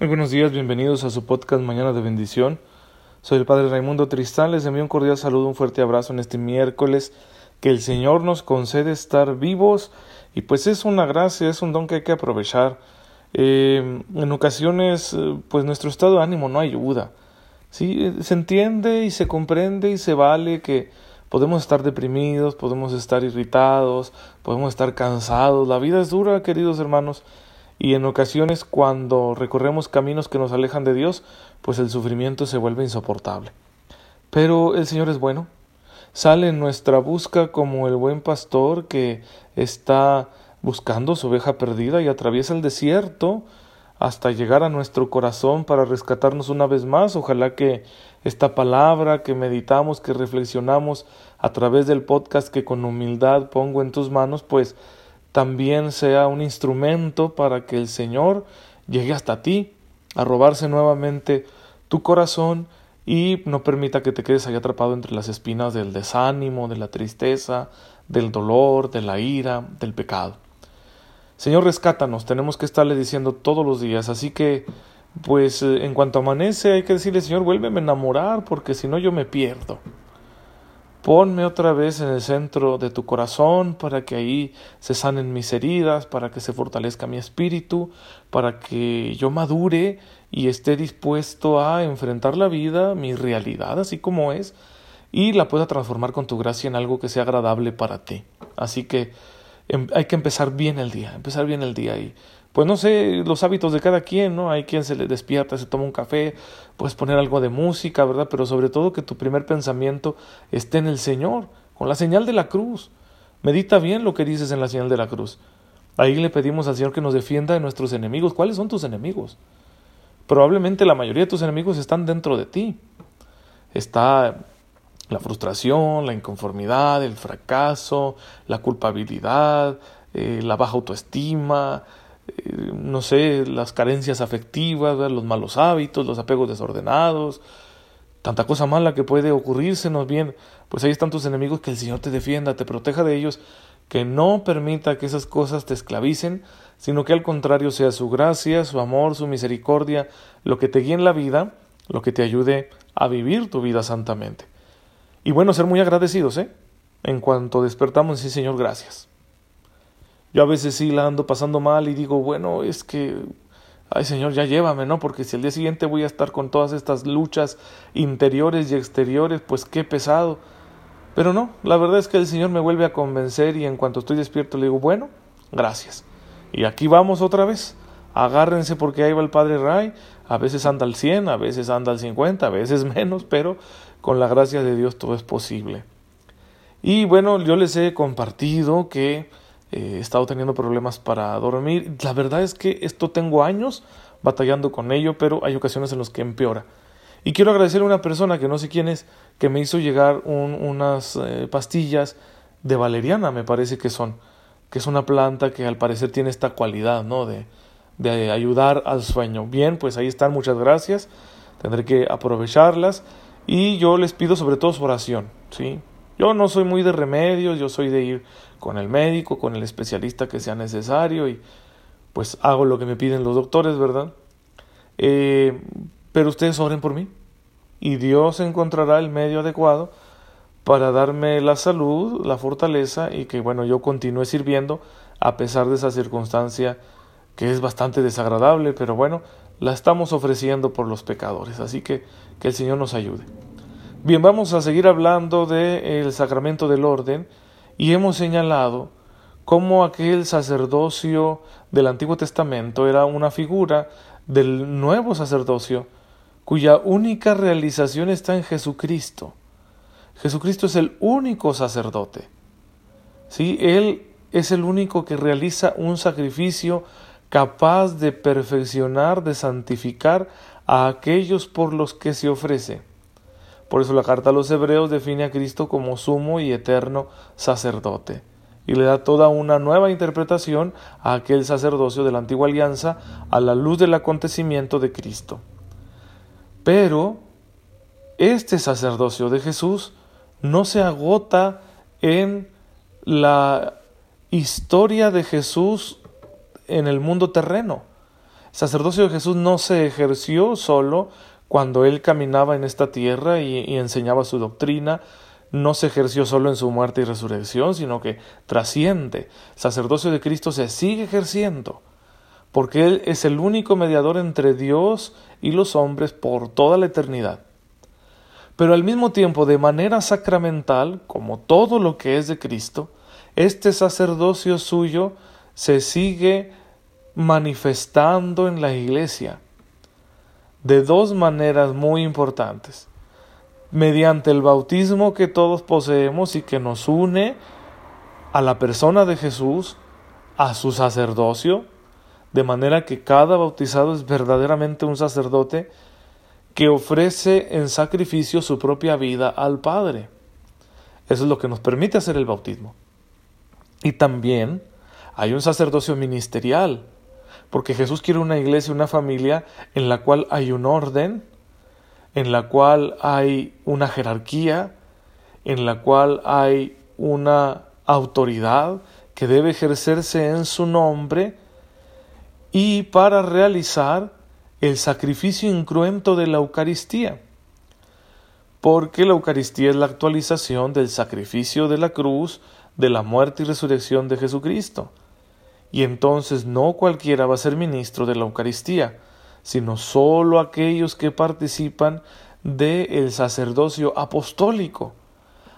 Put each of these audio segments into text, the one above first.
Muy buenos días, bienvenidos a su podcast Mañana de Bendición. Soy el Padre Raimundo Tristán, les envío un cordial saludo, un fuerte abrazo en este miércoles, que el Señor nos concede estar vivos y pues es una gracia, es un don que hay que aprovechar. Eh, en ocasiones, eh, pues nuestro estado de ánimo no ayuda. ¿sí? Se entiende y se comprende y se vale que podemos estar deprimidos, podemos estar irritados, podemos estar cansados. La vida es dura, queridos hermanos y en ocasiones cuando recorremos caminos que nos alejan de Dios, pues el sufrimiento se vuelve insoportable. Pero el Señor es bueno, sale en nuestra busca como el buen pastor que está buscando su oveja perdida y atraviesa el desierto hasta llegar a nuestro corazón para rescatarnos una vez más. Ojalá que esta palabra que meditamos, que reflexionamos a través del podcast que con humildad pongo en tus manos, pues también sea un instrumento para que el Señor llegue hasta ti, a robarse nuevamente tu corazón y no permita que te quedes ahí atrapado entre las espinas del desánimo, de la tristeza, del dolor, de la ira, del pecado. Señor, rescátanos, tenemos que estarle diciendo todos los días, así que pues eh, en cuanto amanece hay que decirle, Señor, vuélveme a enamorar, porque si no yo me pierdo. Ponme otra vez en el centro de tu corazón para que ahí se sanen mis heridas, para que se fortalezca mi espíritu, para que yo madure y esté dispuesto a enfrentar la vida, mi realidad así como es, y la pueda transformar con tu gracia en algo que sea agradable para ti. Así que em, hay que empezar bien el día, empezar bien el día y pues no sé, los hábitos de cada quien, ¿no? Hay quien se le despierta, se toma un café, puedes poner algo de música, ¿verdad? Pero sobre todo que tu primer pensamiento esté en el Señor, con la señal de la cruz. Medita bien lo que dices en la señal de la cruz. Ahí le pedimos al Señor que nos defienda de nuestros enemigos. ¿Cuáles son tus enemigos? Probablemente la mayoría de tus enemigos están dentro de ti. Está la frustración, la inconformidad, el fracaso, la culpabilidad, eh, la baja autoestima, eh, no sé, las carencias afectivas, los malos hábitos, los apegos desordenados, tanta cosa mala que puede ocurrírsenos bien, pues ahí están tus enemigos, que el Señor te defienda, te proteja de ellos, que no permita que esas cosas te esclavicen, sino que al contrario sea su gracia, su amor, su misericordia, lo que te guíe en la vida, lo que te ayude a vivir tu vida santamente. Y bueno, ser muy agradecidos, ¿eh? En cuanto despertamos, sí, Señor, gracias. Yo a veces sí la ando pasando mal y digo, bueno, es que, ay Señor, ya llévame, ¿no? Porque si el día siguiente voy a estar con todas estas luchas interiores y exteriores, pues qué pesado. Pero no, la verdad es que el Señor me vuelve a convencer y en cuanto estoy despierto le digo, bueno, gracias. Y aquí vamos otra vez. Agárrense porque ahí va el Padre Ray. A veces anda al 100, a veces anda al 50, a veces menos, pero con la gracia de Dios todo es posible. Y bueno, yo les he compartido que eh, he estado teniendo problemas para dormir. La verdad es que esto tengo años batallando con ello, pero hay ocasiones en las que empeora. Y quiero agradecer a una persona que no sé quién es, que me hizo llegar unas eh, pastillas de valeriana, me parece que son, que es una planta que al parecer tiene esta cualidad, ¿no? De, de ayudar al sueño. Bien, pues ahí están, muchas gracias. Tendré que aprovecharlas. Y yo les pido sobre todo su oración, ¿sí? Yo no soy muy de remedios, yo soy de ir con el médico, con el especialista que sea necesario y pues hago lo que me piden los doctores, ¿verdad? Eh, pero ustedes oren por mí y Dios encontrará el medio adecuado para darme la salud, la fortaleza y que bueno, yo continúe sirviendo a pesar de esa circunstancia que es bastante desagradable, pero bueno, la estamos ofreciendo por los pecadores, así que que el Señor nos ayude. Bien, vamos a seguir hablando del sacramento del orden y hemos señalado cómo aquel sacerdocio del Antiguo Testamento era una figura del nuevo sacerdocio cuya única realización está en Jesucristo. Jesucristo es el único sacerdote. ¿Sí? Él es el único que realiza un sacrificio capaz de perfeccionar, de santificar a aquellos por los que se ofrece. Por eso la carta a los hebreos define a Cristo como sumo y eterno sacerdote y le da toda una nueva interpretación a aquel sacerdocio de la antigua alianza a la luz del acontecimiento de Cristo. Pero este sacerdocio de Jesús no se agota en la historia de Jesús en el mundo terreno. sacerdocio de Jesús no se ejerció solo cuando él caminaba en esta tierra y, enseñaba su doctrina, no se ejerció solo en su muerte y resurrección, sino que trasciende. El sacerdocio de Cristo se sigue ejerciendo, porque Él es el único mediador entre Dios y los hombres por toda la eternidad. Pero al mismo tiempo, de manera sacramental, como todo lo que es de Cristo, este sacerdocio suyo se sigue manifestando en la iglesia de dos maneras muy importantes. Mediante el bautismo que todos poseemos y que nos une a la persona de Jesús, a su sacerdocio, de manera que cada bautizado es verdaderamente un sacerdote que ofrece en sacrificio su propia vida al Padre. Eso es lo que nos permite hacer el bautismo. Y también hay un sacerdocio ministerial, porque Jesús quiere una iglesia, una familia en la cual hay un orden, en la cual hay una jerarquía, en la cual hay una autoridad que debe ejercerse en su nombre y para realizar el sacrificio incruento de la Eucaristía. Porque la Eucaristía es la actualización del sacrificio de la cruz, de la muerte y resurrección de Jesucristo y entonces no cualquiera va a ser ministro de la Eucaristía, sino sólo aquellos que participan del el sacerdocio apostólico,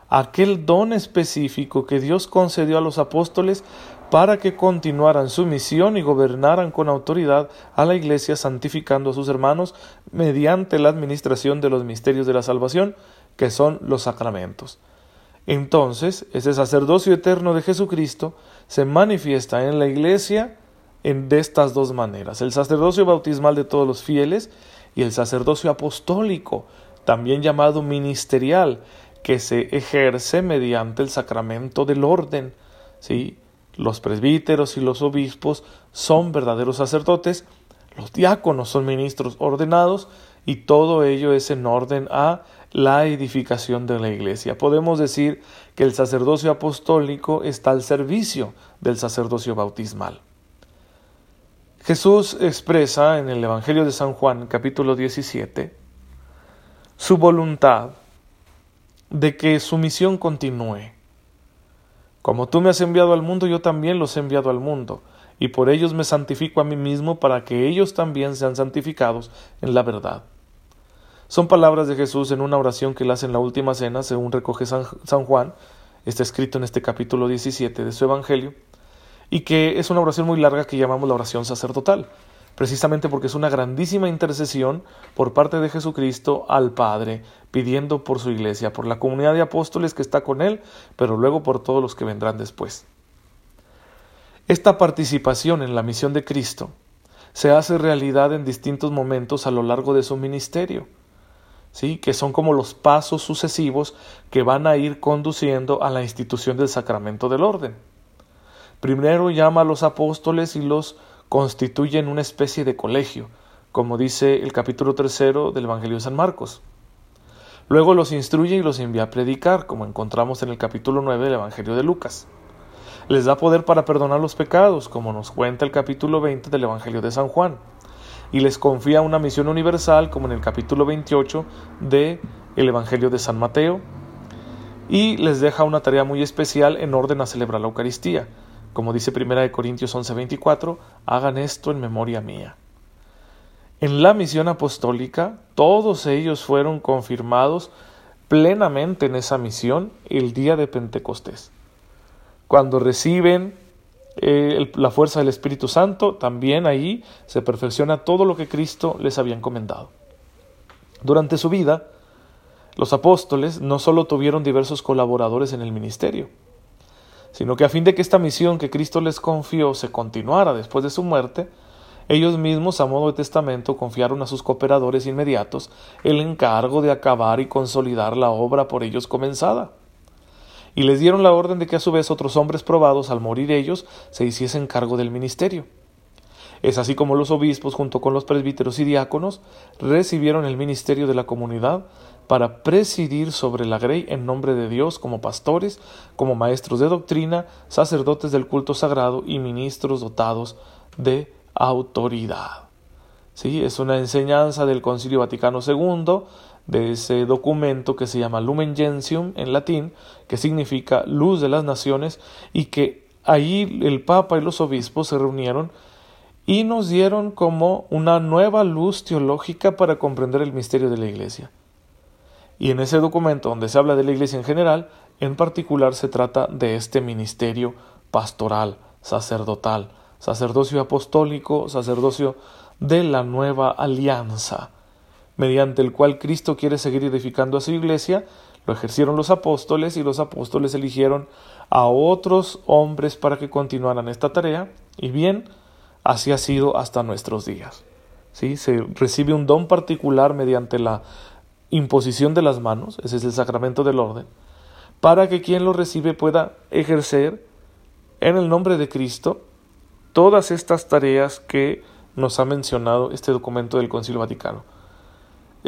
aquel don específico que Dios concedió a los apóstoles para que continuaran su misión y gobernaran con autoridad a la Iglesia, santificando a sus hermanos mediante la administración de los misterios de la salvación, que son los sacramentos. Entonces, ese sacerdocio eterno de Jesucristo se manifiesta en la iglesia en, de estas dos maneras, el sacerdocio bautismal de todos los fieles y el sacerdocio apostólico, también llamado ministerial, que se ejerce mediante el sacramento del orden. ¿sí? Los presbíteros y los obispos son verdaderos sacerdotes, los diáconos son ministros ordenados y todo ello es en orden a la edificación de la iglesia. Podemos decir que el sacerdocio apostólico está al servicio del sacerdocio bautismal. Jesús expresa en el Evangelio de San Juan capítulo 17 su voluntad de que su misión continúe. Como tú me has enviado al mundo, yo también los he enviado al mundo, y por ellos me santifico a mí mismo para que ellos también sean santificados en la verdad. Son palabras de Jesús en una oración que él hace en la última cena, según recoge San, Juan, está escrito en este capítulo 17 de su Evangelio, y que es una oración muy larga que llamamos la oración sacerdotal, precisamente porque es una grandísima intercesión por parte de Jesucristo al Padre, pidiendo por su iglesia, por la comunidad de apóstoles que está con él, pero luego por todos los que vendrán después. Esta participación en la misión de Cristo se hace realidad en distintos momentos a lo largo de su ministerio que son como los pasos sucesivos que van a ir conduciendo a la institución del sacramento del orden. Primero llama a los apóstoles y los constituye en una especie de colegio, como dice el capítulo tercero del Evangelio de San Marcos. Luego los instruye y los envía a predicar, como encontramos en el capítulo 9 del Evangelio de Lucas. Les da poder para perdonar los pecados, como nos cuenta el capítulo 20 del Evangelio de San Juan y les confía una misión universal, como en el capítulo 28 de el Evangelio de San Mateo, y les deja una tarea muy especial en orden a celebrar la Eucaristía. Como dice 1 Corintios 11:24, hagan esto en memoria mía. En la misión apostólica, todos ellos fueron confirmados plenamente en esa misión el día de Pentecostés. Cuando reciben eh, la fuerza del Espíritu Santo, también ahí se perfecciona todo lo que Cristo les había encomendado. Durante su vida, los apóstoles no solo tuvieron diversos colaboradores en el ministerio, sino que a fin de que esta misión que Cristo les confió se continuara después de su muerte, ellos mismos, a modo de testamento, confiaron a sus cooperadores inmediatos el encargo de acabar y consolidar la obra por ellos comenzada y les dieron la orden de que a su vez otros hombres probados, al morir ellos, se hiciesen cargo del ministerio. Es así como los obispos, junto con los presbíteros y diáconos, recibieron el ministerio de la comunidad para presidir sobre la grey en nombre de Dios como pastores, como maestros de doctrina, sacerdotes del culto sagrado y ministros dotados de autoridad. ¿sí? Es una enseñanza del Concilio Vaticano II, de ese documento que se llama Lumen Gentium en latín, que significa luz de las naciones, y que ahí el Papa y los obispos se reunieron y nos dieron como una nueva luz teológica para comprender el misterio de la Iglesia. Y en ese documento donde se habla de la Iglesia en general, en particular se trata de este ministerio pastoral, sacerdotal, sacerdocio apostólico, sacerdocio de la nueva alianza, mediante el cual Cristo quiere seguir edificando a su iglesia, lo ejercieron los apóstoles y los apóstoles eligieron a otros hombres para que continuaran esta tarea, y bien, así ha sido hasta nuestros días. ¿Sí? Se recibe un don particular mediante la imposición de las manos, ese es el sacramento del orden, para que quien lo recibe pueda ejercer en el nombre de Cristo todas estas tareas que nos ha mencionado este documento del Concilio Vaticano.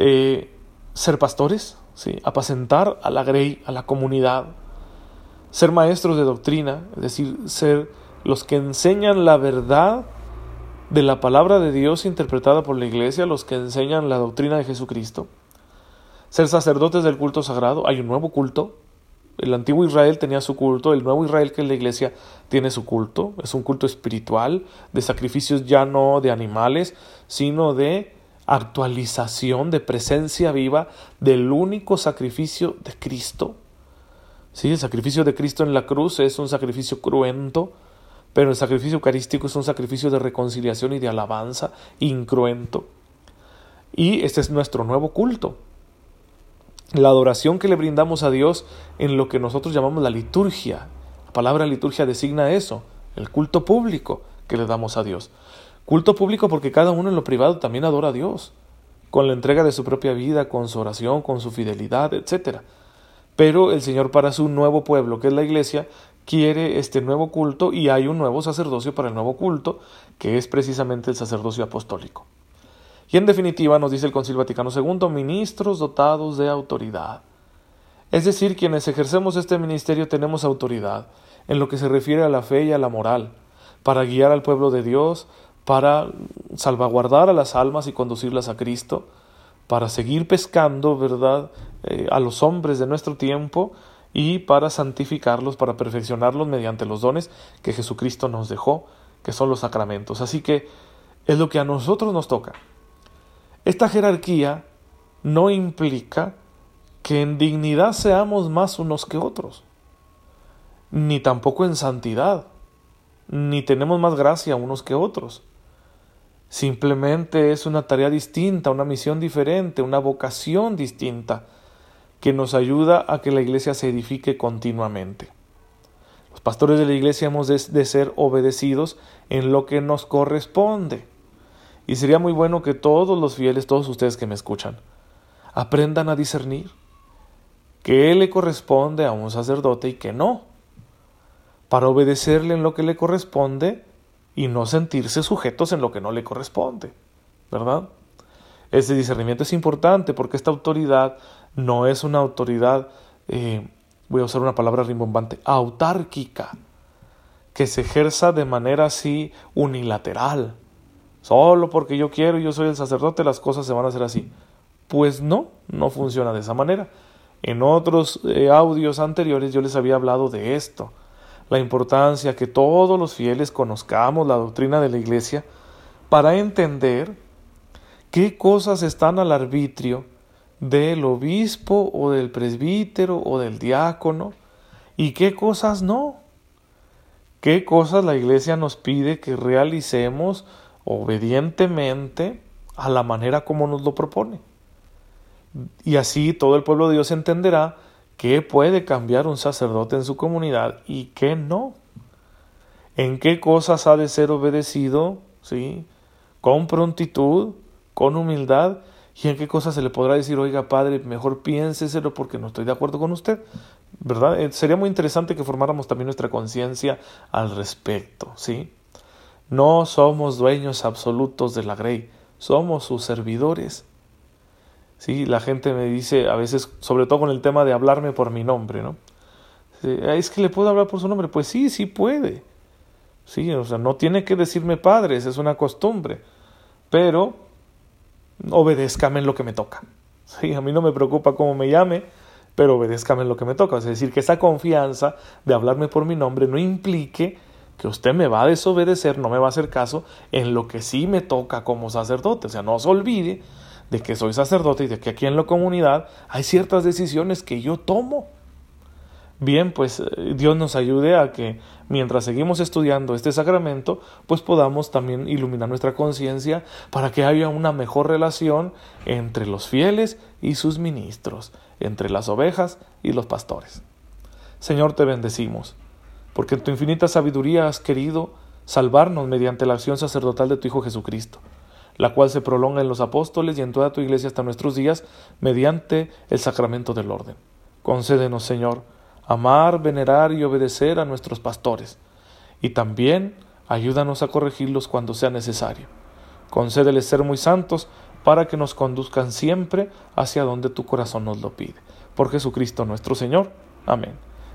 Eh, ser pastores, apacentar a la grey, a la comunidad, ser maestros de doctrina, es decir, ser los que enseñan la verdad de la palabra de Dios interpretada por la Iglesia, los que enseñan la doctrina de Jesucristo, ser sacerdotes del culto sagrado, hay un nuevo culto, el antiguo Israel tenía su culto, el nuevo Israel que es la iglesia tiene su culto, es un culto espiritual, de sacrificios ya no de animales, sino de actualización, de presencia viva del único sacrificio de Cristo. Sí, el sacrificio de Cristo en la cruz es un sacrificio cruento, pero el sacrificio eucarístico es un sacrificio de reconciliación y de alabanza incruento. Y este es nuestro nuevo culto la adoración que le brindamos a Dios en lo que nosotros llamamos la liturgia. La palabra liturgia designa eso, el culto público que le damos a Dios. Culto público porque cada uno en lo privado también adora a Dios, con la entrega de su propia vida, con su oración, con su fidelidad, etc. Pero el Señor para su nuevo pueblo, que es la iglesia, quiere este nuevo culto y hay un nuevo sacerdocio para el nuevo culto, que es precisamente el sacerdocio apostólico. Y en definitiva, nos dice el Concilio Vaticano II, ministros dotados de autoridad. Es decir, quienes ejercemos este ministerio tenemos autoridad en lo que se refiere a la fe y a la moral, para guiar al pueblo de Dios, para salvaguardar a las almas y conducirlas a Cristo, para seguir pescando, ¿verdad?, eh, a los hombres de nuestro tiempo y para santificarlos, para perfeccionarlos mediante los dones que Jesucristo nos dejó, que son los sacramentos. Así que es lo que a nosotros nos toca. Esta jerarquía no implica que en dignidad seamos más unos que otros, ni tampoco en santidad, ni tenemos más gracia unos que otros. Simplemente es una tarea distinta, una misión diferente, una vocación distinta que nos ayuda a que la iglesia se edifique continuamente. Los pastores de la iglesia hemos de, ser obedecidos en lo que nos corresponde. Y sería muy bueno que todos los fieles, todos ustedes que me escuchan, aprendan a discernir qué le corresponde a un sacerdote y qué no, para obedecerle en lo que le corresponde y no sentirse sujetos en lo que no le corresponde, ¿verdad? Ese discernimiento es importante porque esta autoridad no es una autoridad, eh, voy a usar una palabra rimbombante, autárquica, que se ejerza de manera así unilateral, Solo porque yo quiero y yo soy el sacerdote, las cosas se van a hacer así. Pues no, no funciona de esa manera. En otros eh, audios anteriores yo les había hablado de esto, la importancia que todos los fieles conozcamos la doctrina de la Iglesia para entender qué cosas están al arbitrio del obispo o del presbítero o del diácono y qué cosas no. ¿Qué cosas la Iglesia nos pide que realicemos obedientemente a la manera como nos lo propone. Y así todo el pueblo de Dios entenderá qué puede cambiar un sacerdote en su comunidad y qué no. En qué cosas ha de ser obedecido, ¿sí? Con prontitud, con humildad, y en qué cosas se le podrá decir, oiga, padre, mejor piénseselo porque no estoy de acuerdo con usted. ¿Verdad? Eh, sería muy interesante que formáramos también nuestra conciencia al respecto, ¿sí? No somos dueños absolutos de la Grey, somos sus servidores. Sí, la gente me dice a veces, sobre todo con el tema de hablarme por mi nombre, ¿no? Es que le puedo hablar por su nombre. Pues sí, sí puede. Sí, o sea, no tiene que decirme padres, es una costumbre. Pero obedézcame en lo que me toca. Sí, a mí no me preocupa cómo me llame, pero obedézcame en lo que me toca. Es decir, que esa confianza de hablarme por mi nombre no implique que usted me va a desobedecer, no me va a hacer caso en lo que sí me toca como sacerdote. O sea, no se olvide de que soy sacerdote y de que aquí en la comunidad hay ciertas decisiones que yo tomo. Bien, pues eh, Dios nos ayude a que mientras seguimos estudiando este sacramento, pues podamos también iluminar nuestra conciencia para que haya una mejor relación entre los fieles y sus ministros, entre las ovejas y los pastores. Señor, te bendecimos, porque en tu infinita sabiduría has querido salvarnos mediante la acción sacerdotal de tu Hijo Jesucristo la cual se prolonga en los apóstoles y en toda tu iglesia hasta nuestros días, mediante el sacramento del orden. Concédenos, Señor, amar, venerar y obedecer a nuestros pastores, y también ayúdanos a corregirlos cuando sea necesario. Concédeles ser muy santos para que nos conduzcan siempre hacia donde tu corazón nos lo pide. Por Jesucristo nuestro Señor. Amén.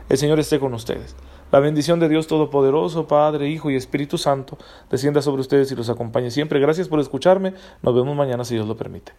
El Señor esté con ustedes. La bendición de Dios Todopoderoso, Padre, Hijo y Espíritu Santo, descienda sobre ustedes y los acompañe siempre. Gracias por escucharme. Nos vemos mañana si Dios lo permite.